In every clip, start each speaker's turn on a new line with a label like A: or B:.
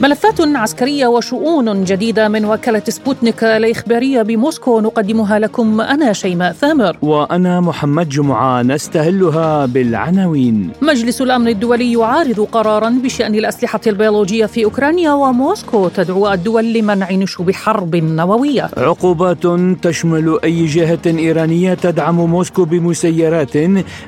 A: ملفات عسكرية وشؤون جديدة من وكالة سبوتنيك الإخبارية بموسكو. نقدمها لكم أنا شيماء ثامر.
B: وأنا محمد جمعة. نستهلها بالعناوين.
A: مجلس الأمن الدولي يعارض قرارا بشأن الأسلحة البيولوجية في أوكرانيا وموسكو تدعو الدول لمنع نشوب حرب نووية.
B: عقوبات تشمل أي جهة إيرانية تدعم موسكو بمسيرات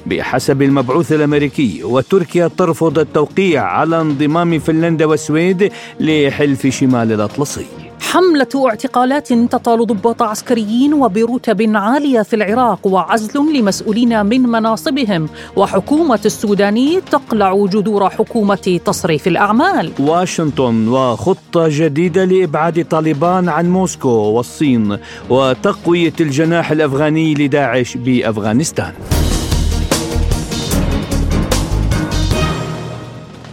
B: بحسب المبعوث الأمريكي. وتركيا ترفض التوقيع على انضمام فنلندا والسويد لحلف شمال الأطلسي.
A: حملة اعتقالات تطال ضباط عسكريين وبرتب عالية في العراق وعزل لمسؤولين من مناصبهم. وحكومة السوداني تقلع جذور حكومة تصريف الأعمال.
B: واشنطن وخطة جديدة لإبعاد طالبان عن موسكو والصين وتقوية الجناح الأفغاني لداعش بأفغانستان.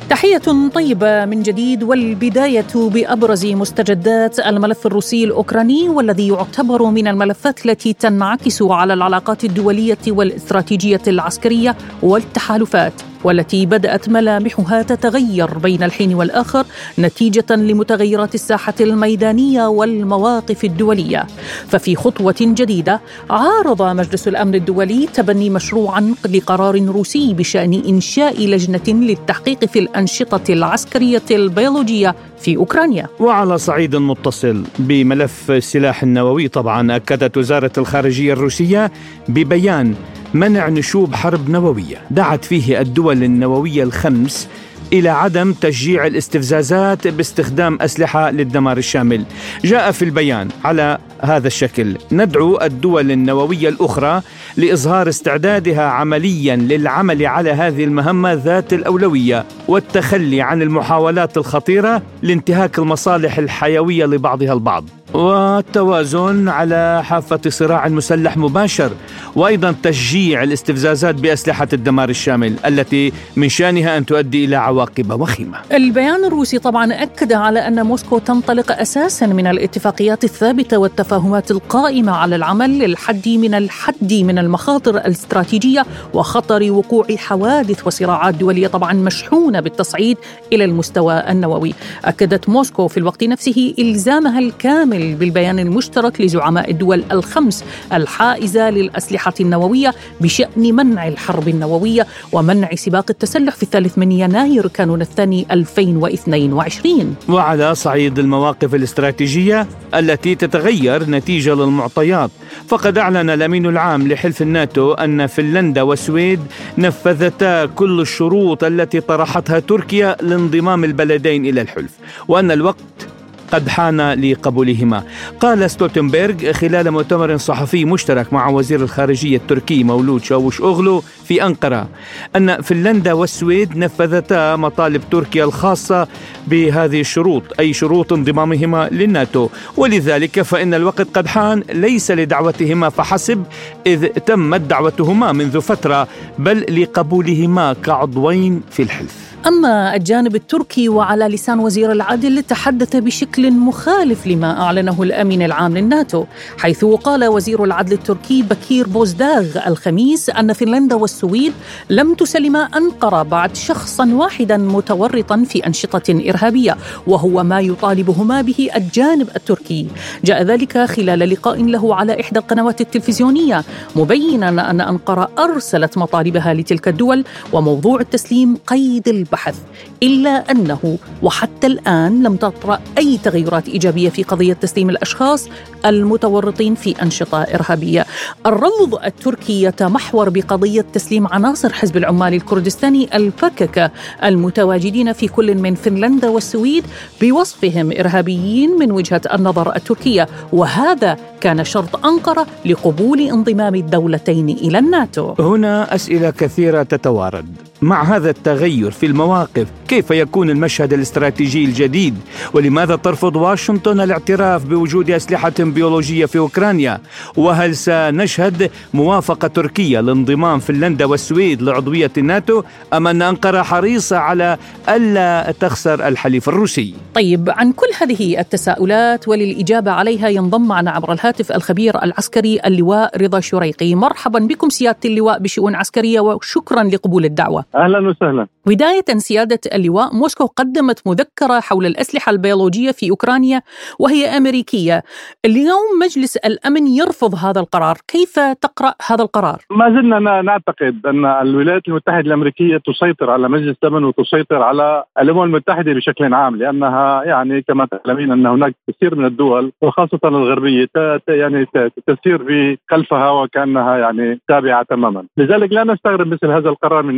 A: تحية طيبة من جديد والبداية بأبرز مستجدات الملف الروسي الأوكراني والذي يعتبر من الملفات التي تنعكس على العلاقات الدولية والإستراتيجية العسكرية والتحالفات. والتي بدأت ملامحها تتغير بين الحين والآخر نتيجة لمتغيرات الساحة الميدانية والمواقف الدولية. ففي خطوة جديدة عارض مجلس الأمن الدولي تبني مشروعا لقرار روسي بشأن إنشاء لجنة للتحقيق في الأنشطة العسكرية البيولوجية في أوكرانيا.
B: وعلى صعيد متصل بملف السلاح النووي طبعا أكدت وزارة الخارجية الروسية ببيان منع نشوب حرب نووية دعت فيه الدول النووية الخمس إلى عدم تشجيع الاستفزازات باستخدام أسلحة للدمار الشامل. جاء في البيان على هذا الشكل: ندعو الدول النووية الأخرى لإظهار استعدادها عمليا للعمل على هذه المهمة ذات الأولوية والتخلي عن المحاولات الخطيرة لانتهاك المصالح الحيوية لبعضها البعض. والتوازن على حافة صراع مسلح مباشر وأيضا تشجيع الاستفزازات بأسلحة الدمار الشامل التي من شأنها أن تؤدي إلى عواقب وخيمة.
A: البيان الروسي طبعا أكد على أن موسكو تنطلق أساسا من الاتفاقيات الثابتة والتفاهمات القائمة على العمل للحد من الحد من المخاطر الاستراتيجية وخطر وقوع حوادث وصراعات دولية طبعا مشحونة بالتصعيد إلى المستوى النووي. أكدت موسكو في الوقت نفسه إلزامها الكامل بالبيان المشترك لزعماء الدول الخمس الحائزة للأسلحة النووية بشأن منع الحرب النووية ومنع سباق التسلح في الثالث من يناير كانون الثاني 2022
B: وعلى صعيد المواقف الاستراتيجية التي تتغير نتيجة للمعطيات فقد أعلن الأمين العام لحلف الناتو أن فنلندا والسويد نفذتا كل الشروط التي طرحتها تركيا لانضمام البلدين إلى الحلف وأن الوقت قد حان لقبولهما. قال ستولتنبرغ خلال مؤتمر صحفي مشترك مع وزير الخارجية التركي مولود شاوش أغلو في أنقرة أن فنلندا والسويد نفذتا مطالب تركيا الخاصة بهذه الشروط أي شروط انضمامهما للناتو. ولذلك فإن الوقت قد حان ليس لدعوتهما فحسب إذ تمت دعوتهما منذ فترة بل لقبولهما كعضوين في الحلف.
A: أما الجانب التركي وعلى لسان وزير العدل تحدث بشكل مخالف لما أعلنه الأمين العام للناتو حيث قال وزير العدل التركي بكير بوزداغ الخميس أن فنلندا والسويد لم تسلما أنقرة بعد شخصا واحدا متورطا في أنشطة إرهابية وهو ما يطالبهما به الجانب التركي. جاء ذلك خلال لقاء له على إحدى القنوات التلفزيونية مبينا أن أنقرة أرسلت مطالبها لتلك الدول وموضوع التسليم قيد البحث إلا أنه وحتى الآن لم تطرأ أي تغيرات إيجابية في قضية تسليم الأشخاص المتورطين في أنشطة إرهابية. الرفض التركي يتمحور بقضية تسليم عناصر حزب العمال الكردستاني البككة المتواجدين في كل من فنلندا والسويد بوصفهم إرهابيين من وجهة النظر التركية. وهذا كان شرط أنقرة لقبول انضمام الدولتين إلى الناتو.
B: هنا أسئلة كثيرة تتوارد. مع هذا التغير في المواقف كيف يكون المشهد الاستراتيجي الجديد؟ ولماذا ترفض واشنطن الاعتراف بوجود أسلحة بيولوجية في أوكرانيا؟ وهل سنشهد موافقة تركيا لانضمام فنلندا والسويد لعضوية الناتو؟ أم أن أنقرة حريصة على ألا تخسر الحليف الروسي؟
A: طيب عن كل هذه التساؤلات وللإجابة عليها ينضم معنا عبر الهاتف الخبير العسكري اللواء رضا شريقي. مرحبا بكم سيادة اللواء بشؤون عسكرية وشكرا لقبول الدعوة.
C: أهلا وسهلا.
A: بداية سيادة اللواء موسكو قدمت مذكرة حول الأسلحة البيولوجية في أوكرانيا وهي أمريكية. اليوم مجلس الأمن يرفض هذا القرار. كيف تقرأ هذا القرار؟
C: ما زلنا نعتقد أن الولايات المتحدة الأمريكية تسيطر على مجلس الأمن وتسيطر على الأمم المتحدة بشكل عام لأنها يعني كما تعلمين أن هناك كثير من الدول وخاصة الغربية يعني تسير خلفها وكأنها يعني تابعة تماما. لذلك لا نستغرب مثل هذا القرار من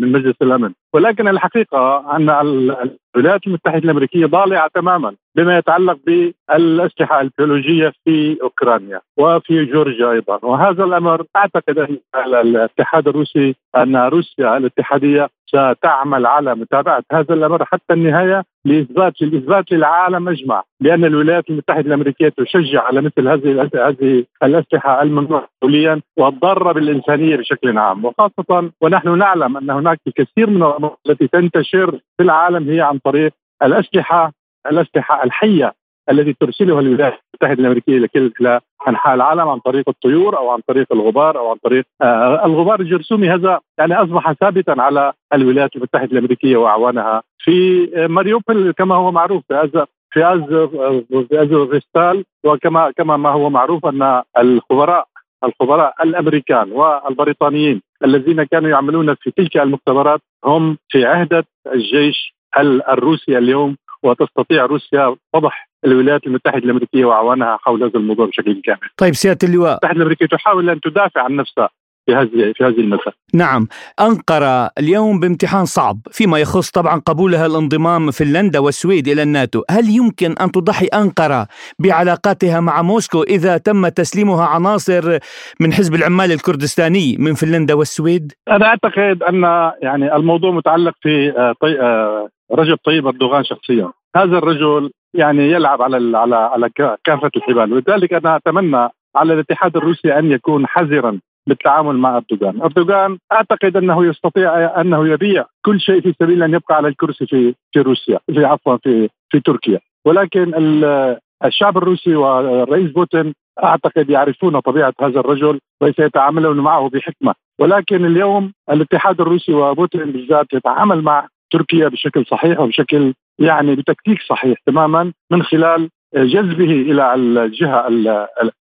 C: من مجلس الأمن. ولكن الحقيقة أن الولايات المتحدة الأمريكية ضالعة تماما بما يتعلق بالأسلحة البيولوجية في أوكرانيا وفي جورجيا أيضا. وهذا الأمر أعتقد أن الاتحاد الروسي أن روسيا الاتحادية ستعمل على متابعة هذا الأمر حتى النهاية لاثبات للاثبات للعالم أجمع بأن الولايات المتحدة الأمريكية تشجع على مثل هذه هذه الأسلحة الممنوعه دوليا والضاره بالإنسانية بشكل عام. وخاصة ونحن نعلم أن هناك الكثير من الامراض التي تنتشر في العالم هي عن طريق الأسلحة الأسلحة الحية التي ترسلها الولايات المتحدة الأمريكية لكل أنحاء العالم عن طريق الطيور أو عن طريق الغبار أو عن طريق آه الغبار الجرثومي هذا يعني أصبح ثابتا على الولايات المتحدة الأمريكية وأعوانها. في ماريوبل كما هو معروف في في از في ازوفيستال وكما كما ما هو معروف أن الخبراء الخبراء الأمريكان والبريطانيين الذين كانوا يعملون في تلك المختبرات هم في عهدة الجيش الروسي اليوم وتستطيع روسيا فضح الولايات المتحدة الأمريكية واعوانها حول هذا الموضوع بشكل كامل.
B: طيب سيادة اللواء الولايات
C: المتحدة الأمريكية تحاول أن تدافع عن نفسها في هذه في هذه المسألة.
B: نعم، أنقرة اليوم بامتحان صعب فيما يخص طبعا قبولها الانضمام فنلندا والسويد إلى الناتو، هل يمكن أن تضحي أنقرة بعلاقاتها مع موسكو إذا تم تسليمها عناصر من حزب العمال الكردستاني من فنلندا والسويد؟
C: أنا أعتقد أن يعني الموضوع متعلق في آه، آه، رجب طيب أردوغان شخصيا، هذا الرجل يعني يلعب على على على كافة الحبال، ولذلك أنا أتمنى على الاتحاد الروسي أن يكون حذرا بالتعامل مع أردوغان، أردوغان أعتقد أنه يستطيع أنه يبيع كل شيء في سبيل أن يبقى على الكرسي في في روسيا، في عفوا في في تركيا، ولكن الشعب الروسي والرئيس بوتين أعتقد يعرفون طبيعة هذا الرجل وسيتعاملون معه بحكمة، ولكن اليوم الاتحاد الروسي وبوتين بالذات يتعامل مع تركيا بشكل صحيح وبشكل يعني بتكتيك صحيح تماما من خلال جذبه إلى الجهة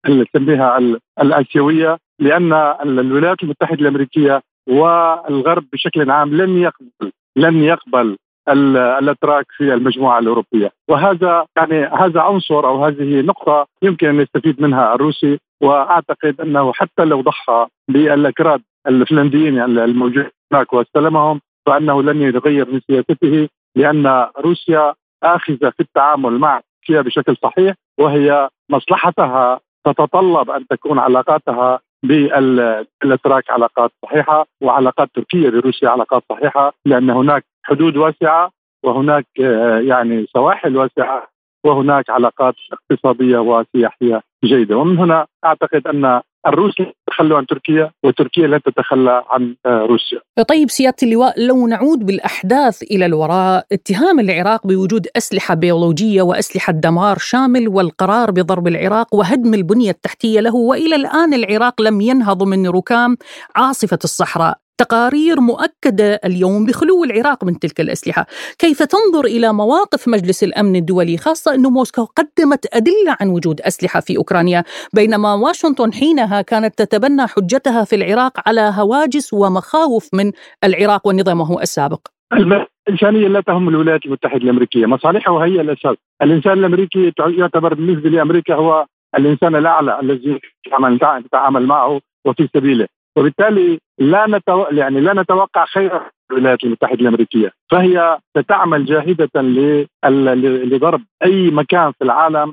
C: اللي تسميها الآسيوية لأن الولايات المتحدة الأمريكية والغرب بشكل عام لن يقبل لن يقبل الأتراك في المجموعة الأوروبية. وهذا يعني هذا عنصر أو هذه نقطة يمكن أن يستفيد منها الروسي وأعتقد أنه حتى لو ضحى بالإكراد الفنلنديين الموجودين هناك واستلمهم فانه لن يتغير من سياسته لأن روسيا اخذه في التعامل مع تركيا بشكل صحيح وهي مصلحتها تتطلب أن تكون علاقاتها بالاتراك علاقات صحيحة وعلاقات تركيا بروسيا علاقات صحيحة لأن هناك حدود واسعة وهناك آه، يعني سواحل واسعة وهناك علاقات اقتصادية وسياحية جيدة. ومن هنا أعتقد أن الروس تخلوا عن تركيا وتركيا لن تتخلى عن آه، روسيا.
A: طيب سيادة اللواء لو نعود بالأحداث إلى الوراء اتهام العراق بوجود أسلحة بيولوجية وأسلحة دمار شامل والقرار بضرب العراق وهدم البنية التحتية له وإلى الآن العراق لم ينهض من ركام عاصفة الصحراء. تقارير مؤكدة اليوم بخلو العراق من تلك الأسلحة، كيف تنظر إلى مواقف مجلس الأمن الدولي خاصة إنه موسكو قدمت أدلة عن وجود أسلحة في أوكرانيا، بينما واشنطن حينها كانت تتبنى حجتها في العراق على هواجس ومخاوف من العراق ونظامه السابق.
C: الإنسانية لا تهم الولايات المتحدة الأمريكية. مصالحها هي الأساس. الإنسان الأمريكي يعتبر بالنسبة لأمريكا هو الإنسان الأعلى الذي تتعامل معه وفي سبيله. وبالتالي لا نتو... يعني لا نتوقع خير الولايات المتحدة الأمريكية، فهي ستعمل جاهده لضرب أي مكان في العالم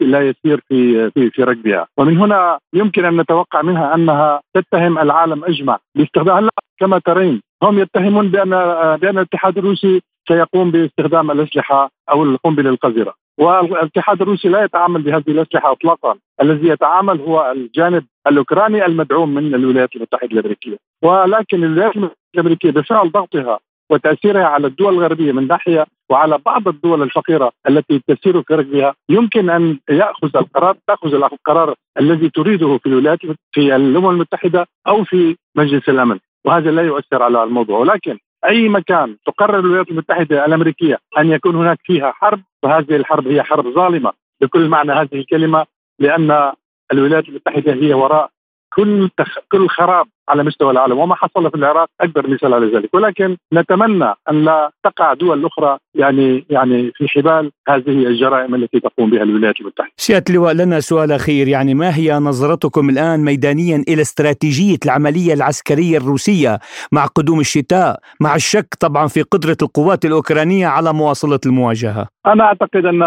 C: لا يسير في في في ركبها، ومن هنا يمكن أن نتوقع منها أنها تتهم العالم أجمع. باستخدام كما ترين هم يتهمون بان بأن الاتحاد الروسي سيقوم باستخدام الأسلحة أو القنبلة القذرة. والاتحاد الروسي لا يتعامل بهذه الأسلحة اطلاقا، الذي يتعامل هو الجانب الأوكراني المدعوم من الولايات المتحدة الأمريكية، ولكن الولايات المتحدة الأمريكية بفعل ضغطها وتأثيرها على الدول الغربية من ناحية وعلى بعض الدول الفقيرة التي تسير بها يمكن أن يأخذ القرار تأخذ القرار الذي تريده في الولايات في الأمم المتحدة أو في مجلس الأمن. وهذا لا يؤثر على الموضوع. ولكن أي مكان تقرر الولايات المتحدة الأمريكية أن يكون هناك فيها حرب فهذه الحرب هي حرب ظالمة. بكل معنى هذه الكلمة لأن الولايات المتحدة هي وراء كل تخ... كل خراب على مستوى العالم وما حصل في العراق أكبر مثال على ذلك ولكن نتمنى أن لا تقع دول أخرى يعني يعني في حبال هذه الجرائم التي تقوم بها الولايات المتحدة.
B: سيادة اللواء لنا سؤال أخير يعني ما هي نظرتكم الآن ميدانيا إلى استراتيجية العملية العسكرية الروسية مع قدوم الشتاء مع الشك طبعا في قدرة القوات الأوكرانية على مواصلة المواجهة؟
C: أنا أعتقد أن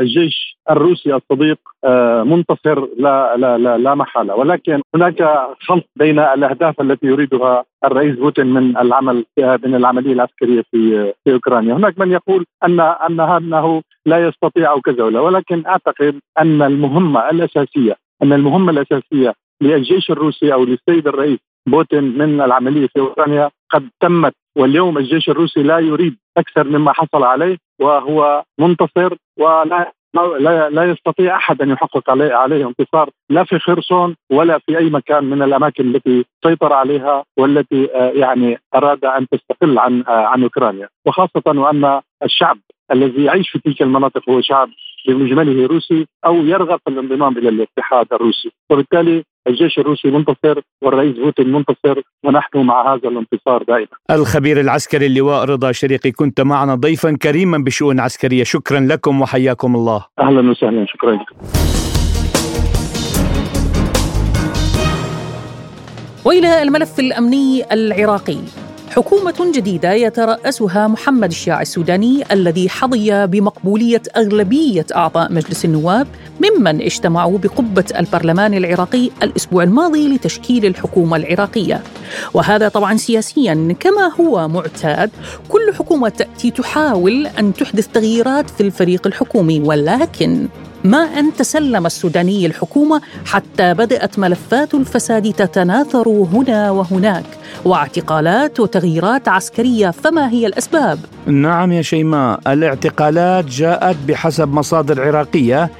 C: الجيش الروسي الصديق آه، منتصر لا لا لا, لا محالة ولكن هناك خلط بين الأهداف التي يريدها الرئيس بوتين من العمل من العملية العسكرية في في أوكرانيا، هناك من يقول ان أن انه لا يستطيع أو كذا ولكن أعتقد أن المهمة الاساسيه أن المهمة الأساسية للجيش الروسي أو للسيد الرئيس بوتين من العملية في أوكرانيا قد تمت. واليوم الجيش الروسي لا يريد أكثر مما حصل عليه وهو منتصر ولا لا لا يستطيع أحد أن يحقق عليه عليه انتصار لا في خرسون ولا في أي مكان من الأماكن التي سيطر عليها والتي آه، يعني أراد أن تستقل عن آه، عن أوكرانيا. وخاصة وأن الشعب الذي يعيش في تلك المناطق هو شعب بمجمله روسي أو يرغب في الانضمام إلى الاتحاد الروسي. وبالتالي الجيش الروسي منتصر والرئيس بوتين منتصر ونحن مع هذا الانتصار دائما.
B: الخبير العسكري اللواء رضا شريقي كنت معنا ضيفا كريما بشؤون عسكرية، شكرا لكم وحياكم الله.
C: أهلا وسهلا شكرا لكم.
A: وإلى الملف الأمني العراقي حكومة جديدة يترأسها محمد الشاع السوداني الذي حظي بمقبولية أغلبية أعضاء مجلس النواب ممن اجتمعوا بقبة البرلمان العراقي الأسبوع الماضي لتشكيل الحكومة العراقية. وهذا طبعا سياسيا كما هو معتاد. كل حكومة تأتي تحاول أن تحدث تغييرات في الفريق الحكومي ولكن ما أن تسلم السوداني الحكومة حتى بدأت ملفات الفساد تتناثر هنا وهناك واعتقالات وتغييرات عسكرية فما هي الأسباب؟
B: نعم يا شيماء الاعتقالات جاءت بحسب مصادر عراقية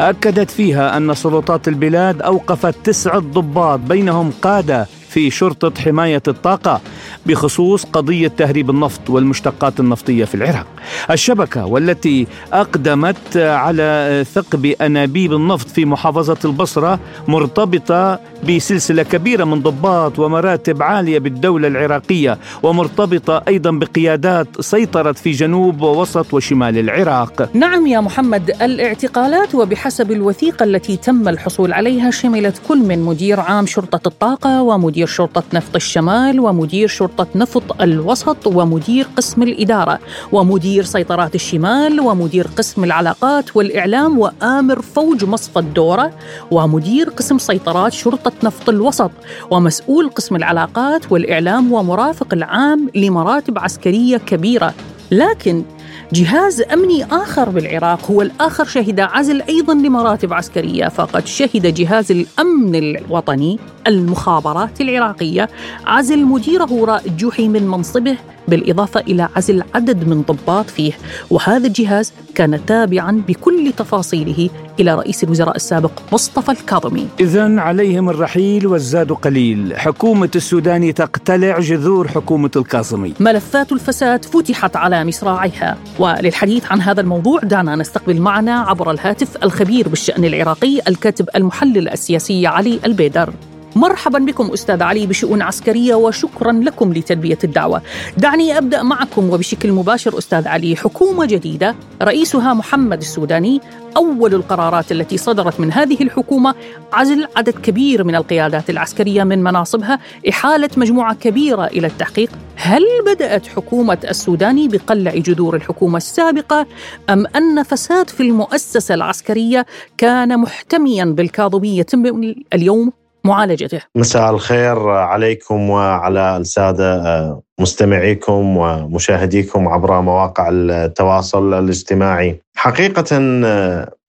B: أكدت فيها أن سلطات البلاد أوقفت تسعة ضباط بينهم قادة في شرطة حماية الطاقة بخصوص قضية تهريب النفط والمشتقات النفطية في العراق. الشبكة والتي أقدمت على ثقب أنابيب النفط في محافظة البصرة مرتبطة بسلسلة كبيرة من ضباط ومراتب عالية بالدولة العراقية ومرتبطة أيضا بقيادات سيطرت في جنوب ووسط وشمال العراق.
A: نعم يا محمد الاعتقالات وبحسب الوثيقة التي تم الحصول عليها شملت كل من مدير عام شرطة الطاقة ومدير شرطة نفط الشمال ومدير شرطة نفط الوسط ومدير قسم الإدارة ومدير سيطرات الشمال ومدير قسم العلاقات والإعلام وآمر فوج مصفى الدورة ومدير قسم سيطرات شرطة نفط الوسط ومسؤول قسم العلاقات والإعلام ومرافق العام لمراتب عسكرية كبيرة. لكن جهاز أمني آخر بالعراق هو الآخر شهد عزل أيضا لمراتب عسكرية فقد شهد جهاز الأمن الوطني المخابرات العراقية. عزل مديره رائد جوحي من منصبه بالإضافة إلى عزل عدد من ضباط فيه. وهذا الجهاز كان تابعا بكل تفاصيله إلى رئيس الوزراء السابق مصطفى الكاظمي.
B: إذا عليهم الرحيل والزاد قليل. حكومة السوداني تقتلع جذور حكومة الكاظمي.
A: ملفات الفساد فتحت على مصراعيها. وللحديث عن هذا الموضوع دعنا نستقبل معنا عبر الهاتف الخبير بالشأن العراقي الكاتب المحلل السياسي علي البيدر. مرحبا بكم أستاذ علي بشؤون عسكرية وشكرا لكم لتلبية الدعوة. دعني أبدأ معكم وبشكل مباشر أستاذ علي، حكومة جديدة رئيسها محمد السوداني، أول القرارات التي صدرت من هذه الحكومة عزل عدد كبير من القيادات العسكرية من مناصبها، إحالة مجموعة كبيرة إلى التحقيق. هل بدأت حكومة السوداني بقلع جذور الحكومة السابقة أم أن فساد في المؤسسة العسكرية كان محتميا بالكاظمي يتم اليوم معالجته.
D: مساء الخير عليكم وعلى السادة مستمعيكم ومشاهديكم عبر مواقع التواصل الاجتماعي. حقيقة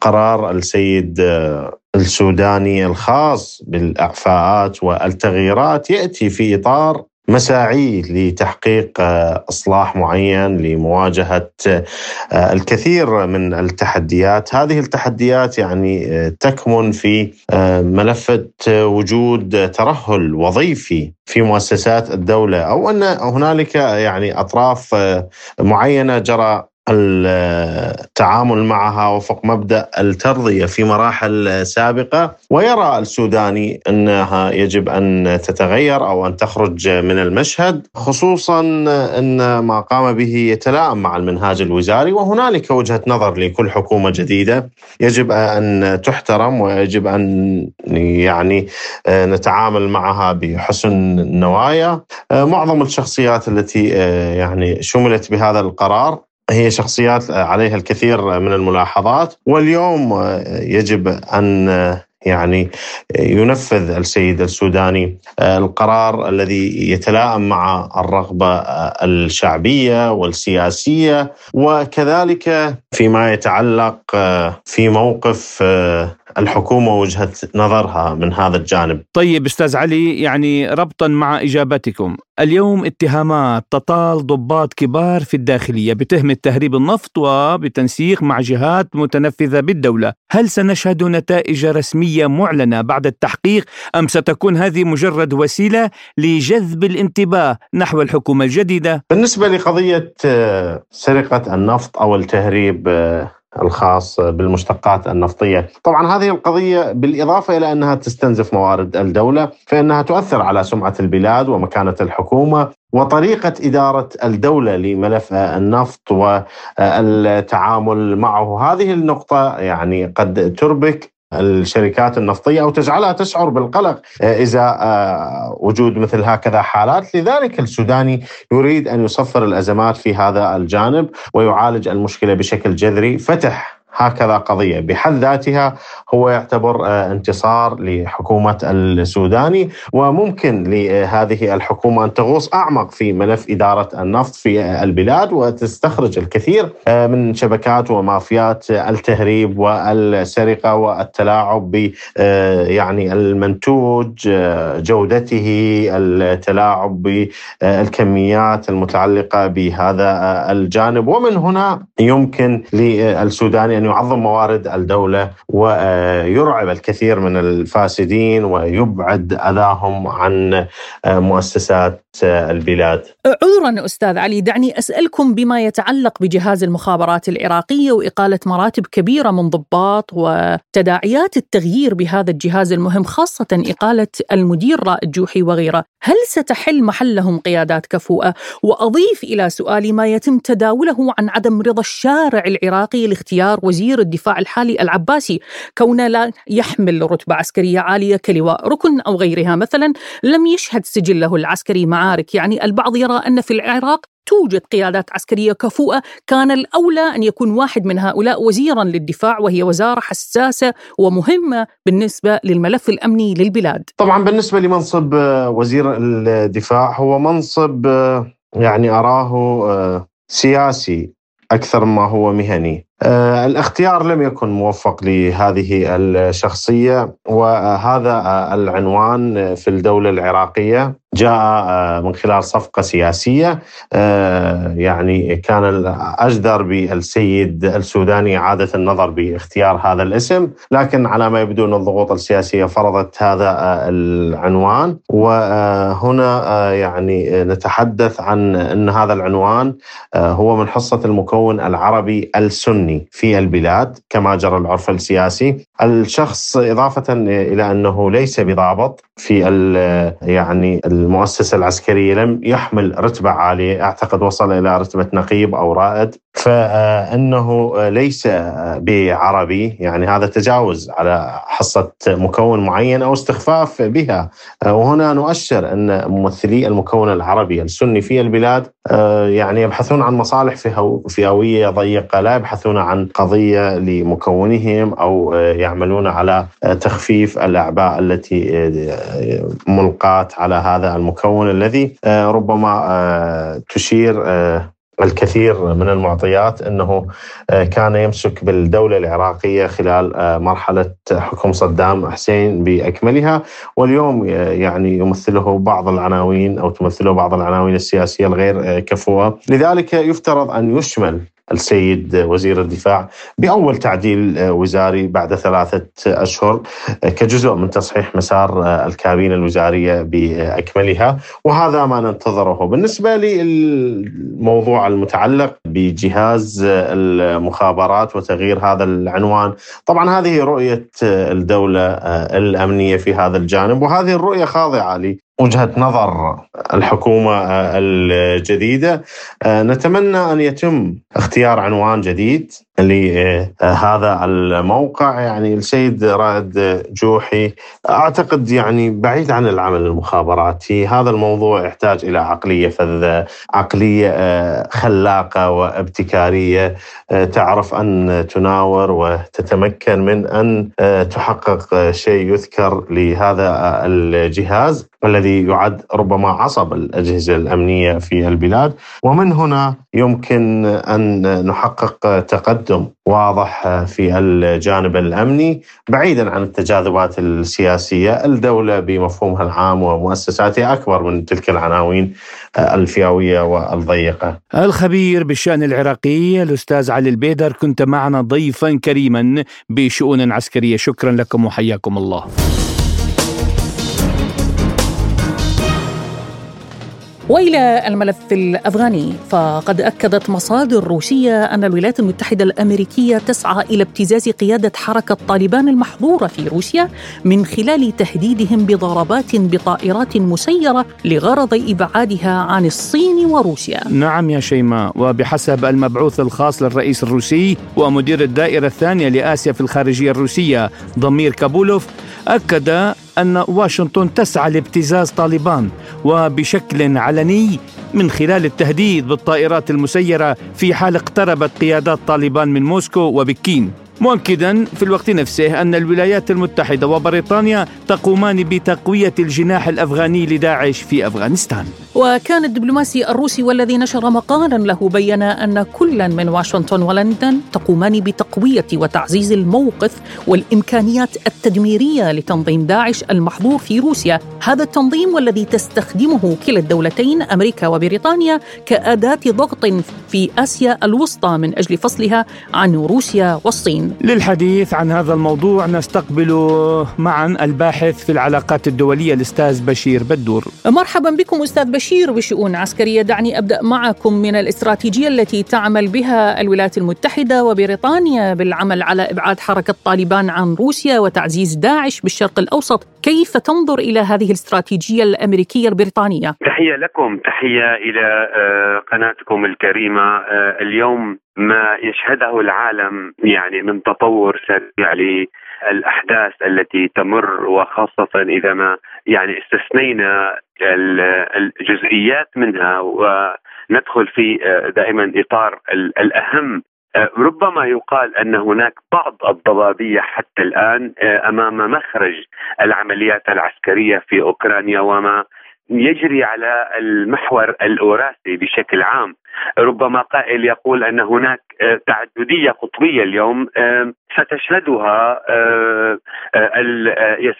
D: قرار السيد السوداني الخاص بالإعفاءات والتغييرات يأتي في إطار مساعي لتحقيق آه، إصلاح معين لمواجهة آه، الكثير من التحديات، هذه التحديات يعني آه، تكمن في ملفه وجود ترهل وظيفي في مؤسسات الدولة أو أن هنالك يعني أطراف معينة جرى التعامل معها وفق مبدأ الترضية في مراحل سابقة ويرى السوداني إنها يجب أن تتغير أو أن تخرج من المشهد خصوصا إن ما قام به يتلائم مع المنهاج الوزاري وهنالك وجهة نظر لكل حكومة جديدة. يجب أن تحترم ويجب أن يعني نتعامل معها بحسن النوايا معظم الشخصيات التي يعني شملت بهذا القرار هي شخصيات عليها الكثير من الملاحظات. واليوم يجب أن يعني ينفذ السيد السوداني القرار الذي يتلائم مع الرغبة الشعبية والسياسية وكذلك فيما يتعلق في موقف الحكومة وجهة نظرها من هذا الجانب.
B: طيب أستاذ علي يعني ربطا مع إجابتكم، اليوم اتهامات تطال ضباط كبار في الداخلية بتهمه تهريب النفط وبتنسيق مع جهات متنفذة بالدولة، هل سنشهد نتائج رسمية معلنة بعد التحقيق أم ستكون هذه مجرد وسيلة لجذب الانتباه نحو الحكومة الجديدة؟
D: بالنسبة لقضية سرقة النفط أو التهريب الخاص بالمشتقات النفطية، طبعا هذه القضية بالإضافة إلى أنها تستنزف موارد الدولة فإنها تؤثر على سمعة البلاد ومكانة الحكومة وطريقة إدارة الدولة لملف النفط والتعامل معه، هذه النقطة يعني قد تربك الشركات النفطية أو تجعلها تشعر بالقلق إذا وجود مثل هكذا حالات. لذلك السوداني يريد أن يصفر الأزمات في هذا الجانب ويعالج المشكلة بشكل جذري. فتح هكذا قضية. بحد ذاتها هو يعتبر آه، انتصار لحكومة السوداني وممكن لهذه الحكومة أن تغوص أعمق في ملف إدارة النفط في البلاد وتستخرج الكثير آه، من شبكات ومافيات التهريب والسرقة والتلاعب ب آه، يعني المنتوج جودته التلاعب بالكميات المتعلقة بهذا الجانب. ومن هنا يمكن للسوداني ان يعظم موارد الدولة ويرعب الكثير من الفاسدين ويبعد أذاهم عن مؤسسات البلاد.
A: عذرا أستاذ علي دعني أسألكم بما يتعلق بجهاز المخابرات العراقية وإقالة مراتب كبيرة من ضباط وتداعيات التغيير بهذا الجهاز المهم خاصة إقالة المدير رائد جوحي وغيره، هل ستحل محلهم قيادات كفؤة؟ وأضيف إلى سؤالي ما يتم تداوله عن عدم رضا الشارع العراقي لاختيار وزير الدفاع الحالي العباسي كونه لا يحمل رتبة عسكرية عالية كلواء ركن أو غيرها. مثلا لم يشهد سجله العسكري معارك. يعني البعض يرى أن في العراق توجد قيادات عسكرية كفؤة. كان الأولى أن يكون واحد من هؤلاء وزيرا للدفاع وهي وزارة حساسة ومهمة بالنسبة للملف الأمني للبلاد.
D: طبعا بالنسبة لمنصب وزير الدفاع هو منصب يعني أراه سياسي أكثر ما هو مهني. آه، الاختيار لم يكن موفق لهذه الشخصية وهذا العنوان في الدولة العراقية. جاء آه، من خلال صفقة سياسية آه، يعني كان الاجدر بالسيد السوداني اعاده النظر باختيار هذا الاسم لكن على ما يبدو أن الضغوط السياسية فرضت هذا العنوان. وهنا يعني نتحدث عن أن هذا العنوان هو من حصة المكون العربي السني في البلاد كما جرى العرف السياسي. الشخص إضافة إلى أنه ليس بضابط في يعني المؤسسة العسكرية لم يحمل رتبة عالية أعتقد وصل إلى رتبة نقيب أو رائد. فإنه ليس بعربي يعني هذا تجاوز على حصة مكون معين أو استخفاف بها. وهنا نؤشر أن ممثلي المكون العربي السني في البلاد يعني يبحثون عن مصالح فئوية ضيقة لا يبحثون عن قضية لمكونهم أو يعملون على تخفيف الأعباء التي ملقاة على هذا المكون الذي ربما تشير الكثير من المعطيات إنه آه، كان يمسك بالدولة العراقية خلال آه، مرحلة حكم صدام حسين بأكملها. واليوم آه، يعني يمثله بعض العناوين أو تمثله بعض العناوين السياسية الغير كفؤة، لذلك يفترض أن يشمل السيد وزير الدفاع بأول تعديل وزاري بعد ثلاثة أشهر كجزء من تصحيح مسار الكابينة الوزارية بأكملها. وهذا ما ننتظره. بالنسبة للموضوع المتعلق بجهاز المخابرات وتغيير هذا العنوان طبعا هذه رؤية الدولة الأمنية في هذا الجانب. وهذه الرؤية خاضعة وجهة نظر الحكومة الجديدة. نتمنى أن يتم اختيار عنوان جديد. لهذا الموقع. يعني السيد رائد جوحي أعتقد يعني بعيد عن العمل المخابراتي هذا الموضوع يحتاج إلى عقلية فذة عقلية خلاقة وابتكارية. تعرف أن تناور وتتمكن من أن تحقق شيء يذكر لهذا الجهاز الذي يعد ربما عصب الأجهزة الأمنية في البلاد. ومن هنا يمكن أن نحقق تقدم واضح في الجانب الأمني بعيدا عن التجاذبات السياسية، الدولة بمفهومها العام ومؤسساتها أكبر من تلك العناوين الفئويه والضيقة.
B: الخبير بالشأن العراقي الأستاذ علي البيدر كنت معنا ضيفا كريما بشؤون عسكرية، شكرا لكم وحياكم الله.
A: وإلى الملف الأفغاني فقد أكدت مصادر روسية أن الولايات المتحدة الأمريكية تسعى إلى ابتزاز قيادة حركة طالبان المحظورة في روسيا من خلال تهديدهم بضربات بطائرات مسيرة لغرض إبعادها عن الصين وروسيا.
B: نعم يا شيماء وبحسب المبعوث الخاص للرئيس الروسي ومدير الدائرة الثانية لآسيا في الخارجية الروسية ضمير كابولوف أكد أن واشنطن تسعى لابتزاز طالبان وبشكل علني من خلال التهديد بالطائرات المسيرة في حال اقتربت قيادات طالبان من موسكو وبكين. مؤكدا في الوقت نفسه أن الولايات المتحدة وبريطانيا تقومان بتقوية الجناح الأفغاني لداعش في أفغانستان.
A: وكان الدبلوماسي الروسي والذي نشر مقالا له بين أن كلا من واشنطن ولندن تقومان بتقوية وتعزيز الموقف والإمكانيات التدميرية لتنظيم داعش المحظور في روسيا، هذا التنظيم والذي تستخدمه كلا الدولتين أمريكا وبريطانيا كأداة ضغط في آسيا الوسطى من أجل فصلها عن روسيا والصين.
B: للحديث عن هذا الموضوع نستقبل معا الباحث في العلاقات الدولية الأستاذ بشير بدور.
A: مرحبا بكم أستاذ بشير بشؤون عسكرية. دعني أبدأ معكم من الاستراتيجية التي تعمل بها الولايات المتحدة وبريطانيا بالعمل على إبعاد حركة طالبان عن روسيا وتعزيز داعش بالشرق الأوسط. كيف تنظر إلى هذه الاستراتيجية الأمريكية البريطانية؟
E: تحية لكم تحية إلى آه، قناتكم الكريمة آه، اليوم ما يشهده العالم يعني من تطور سريع للأحداث التي تمر وخاصة إذا ما يعني استثنينا الجزئيات منها وندخل في دائما إطار الأهم ربما يقال أن هناك بعض الضبابية حتى الآن أمام مخرج العمليات العسكرية في أوكرانيا وما يجري على المحور الاوراسي بشكل عام. ربما قائل يقول أن هناك آه، تعددية قطبية اليوم آه، ستشهدها آه،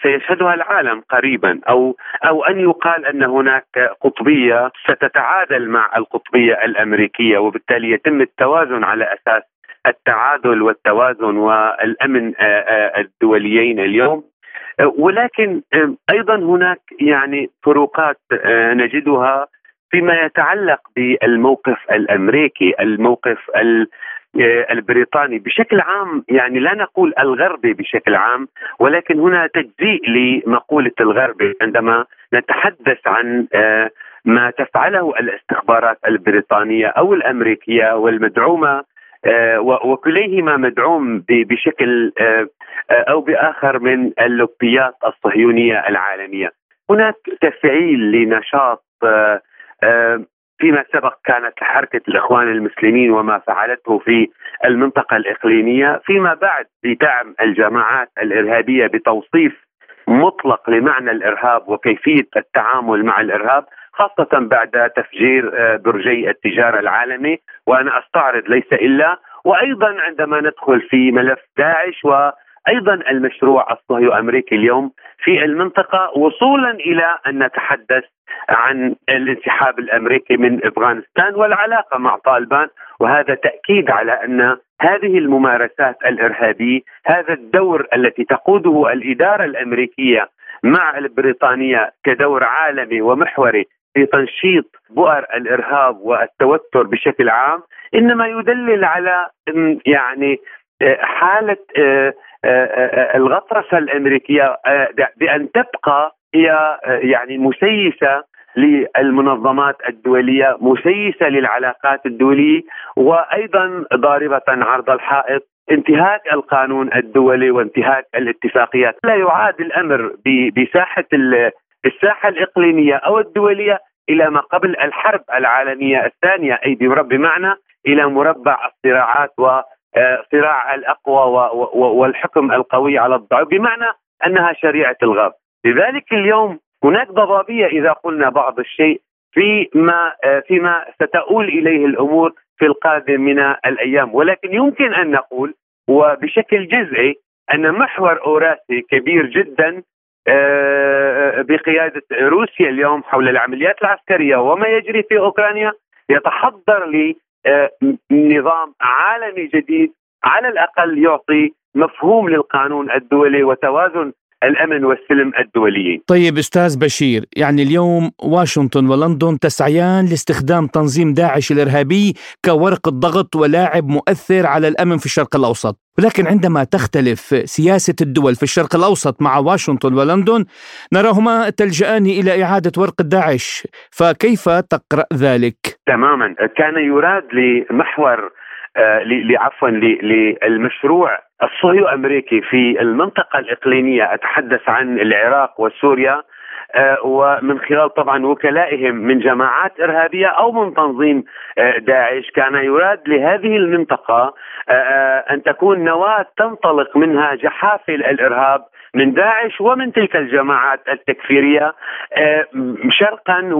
E: سيشهدها العالم قريبا. أو أو أن يقال أن هناك قطبية ستتعادل مع القطبية الأمريكية وبالتالي يتم التوازن على أساس التعادل والتوازن والأمن الدوليين اليوم. ولكن أيضا هناك يعني فروقات نجدها فيما يتعلق بالموقف الأمريكي، الموقف البريطاني. بشكل عام يعني لا نقول الغربي بشكل عام ولكن هنا تجزيء لمقولة الغربي عندما نتحدث عن ما تفعله الاستخبارات البريطانية أو الأمريكية والمدعومة وكليهما مدعوم بشكل أو بآخر من اللوبيات الصهيونية العالمية. هناك تفعيل لنشاط فيما سبق كانت حركة الإخوان المسلمين وما فعلته في المنطقة الإقليمية فيما بعد بدعم الجماعات الإرهابية بتوصيف مطلق لمعنى الإرهاب وكيفية التعامل مع الإرهاب خاصة بعد تفجير آه، برجي التجارة العالمي. وأنا أستعرض ليس إلا وأيضا عندما ندخل في ملف داعش و أيضا المشروع الصهيو امريكي اليوم في المنطقة وصولا إلى أن نتحدث عن الانسحاب الأمريكي من أفغانستان والعلاقة مع طالبان. وهذا تأكيد على أن هذه الممارسات الإرهابية هذا الدور التي تقوده الإدارة الأمريكية مع البريطانية كدور عالمي ومحوري في تنشيط بؤر الإرهاب والتوتر بشكل عام إنما يدلل على يعني حالة آه، آه، آه، الغطرسة الأمريكية بأن تبقى هي يعني مسيسة للمنظمات الدولية، مسيسة للعلاقات الدولية وأيضا ضاربة عرض الحائط انتهاك القانون الدولي وانتهاك الاتفاقيات، لا يعاد الأمر بساحة الساحة الإقليمية أو الدولية إلى ما قبل الحرب العالمية الثانية أي بمعنى إلى مربع الصراعات و آه، الأقوى والحكم القوي على الضعيف بمعنى أنها شريعة الغاب. لذلك اليوم هناك ضبابيه إذا قلنا بعض الشيء فيما آه، فيما ستؤول إليه الأمور في القادم من الأيام. ولكن يمكن أن نقول وبشكل جزئي أن محور أوراسي كبير جدا آه، بقيادة روسيا اليوم حول العمليات العسكرية وما يجري في أوكرانيا يتحضر آه، نظام عالمي جديد على الأقل يعطي مفهوم للقانون الدولي وتوازن الأمن والسلم الدوليين.
B: طيب أستاذ بشير، يعني اليوم واشنطن ولندن تسعيان لاستخدام تنظيم داعش الإرهابي كورقه ضغط ولاعب مؤثر على الأمن في الشرق الأوسط، ولكن عندما تختلف سياسة الدول في الشرق الأوسط مع واشنطن ولندن نراهما تلجأان إلى إعادة ورقه داعش، فكيف تقرأ ذلك؟
E: تماما، كان يراد لمحور آه، عفوا للمشروع الصهيو امريكي في المنطقة الإقليمية أتحدث عن العراق وسوريا آه، ومن خلال طبعا وكلائهم من جماعات إرهابية أو من تنظيم آه، داعش كان يراد لهذه المنطقة أن تكون نواة تنطلق منها جحافل الإرهاب من داعش ومن تلك الجماعات التكفيرية شرقا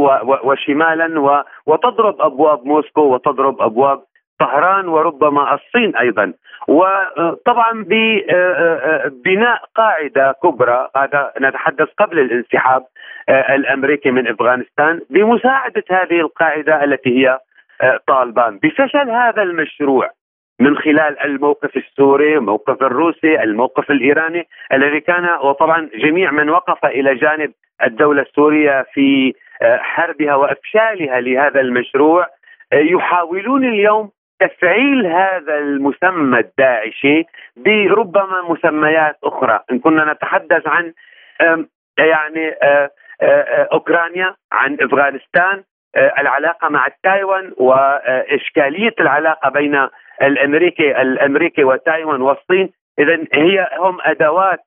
E: وشمالا وتضرب أبواب موسكو وتضرب أبواب طهران وربما الصين أيضا. وطبعا ببناء قاعدة كبرى هذا نتحدث قبل الانسحاب آه، الأمريكي من أفغانستان بمساعدة هذه القاعدة التي هي آه، طالبان. بفشل هذا المشروع من خلال الموقف السوري، الموقف الروسي، الموقف الإيراني الذي كان وطبعا جميع من وقف إلى جانب الدولة السورية في آه، حربها وأفشالها لهذا المشروع يحاولون اليوم تفعيل هذا المسمى الداعشي بربما مسميات أخرى. إن كنا نتحدث عن يعني أوكرانيا عن أفغانستان العلاقة مع تايوان واشكاليه العلاقة بين الأمريكي الأمريكي وتايوان والصين. اذا هي هم أدوات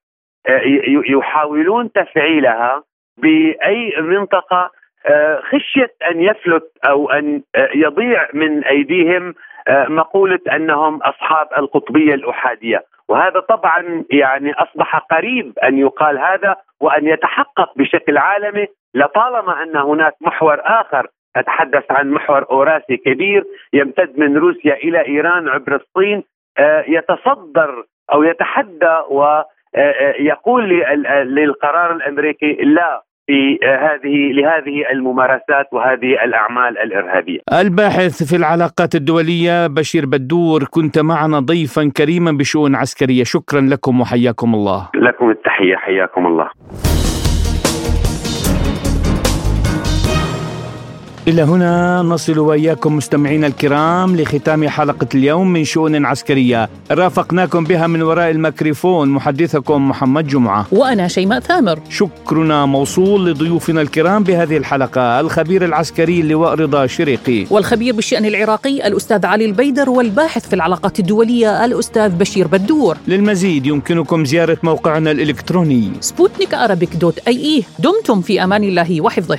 E: يحاولون تفعيلها بأي منطقة خشية أن يفلت أو أن يضيع من أيديهم مقولة أنهم أصحاب القطبية الأحادية. وهذا طبعا يعني أصبح قريب أن يقال هذا وأن يتحقق بشكل عالمي لطالما أن هناك محور آخر أتحدث عن محور أوراسي كبير يمتد من روسيا إلى إيران عبر الصين آه، يتصدر أو يتحدى ويقول آه، للقرار الأمريكي لا في هذه لهذه الممارسات وهذه الأعمال الإرهابية.
B: الباحث في العلاقات الدولية بشير بدور كنت معنا ضيفا كريما بشؤون عسكرية، شكرا لكم وحياكم الله.
E: لكم التحية حياكم الله.
B: إلى هنا نصل وإياكم مستمعينا الكرام لختام حلقة اليوم من شؤون عسكرية. رافقناكم بها من وراء الميكروفون محدثكم محمد جمعة.
A: وأنا شيماء ثامر.
B: شكرنا موصول لضيوفنا الكرام بهذه الحلقة. الخبير العسكري اللواء رضا شريقي.
A: والخبير بالشأن العراقي الأستاذ علي البيدر والباحث في العلاقات الدولية الأستاذ بشير بدور.
B: للمزيد يمكنكم زيارة موقعنا الإلكتروني.
A: سبوتنيك دوت أي إي. دمتم في أمان الله وحفظه.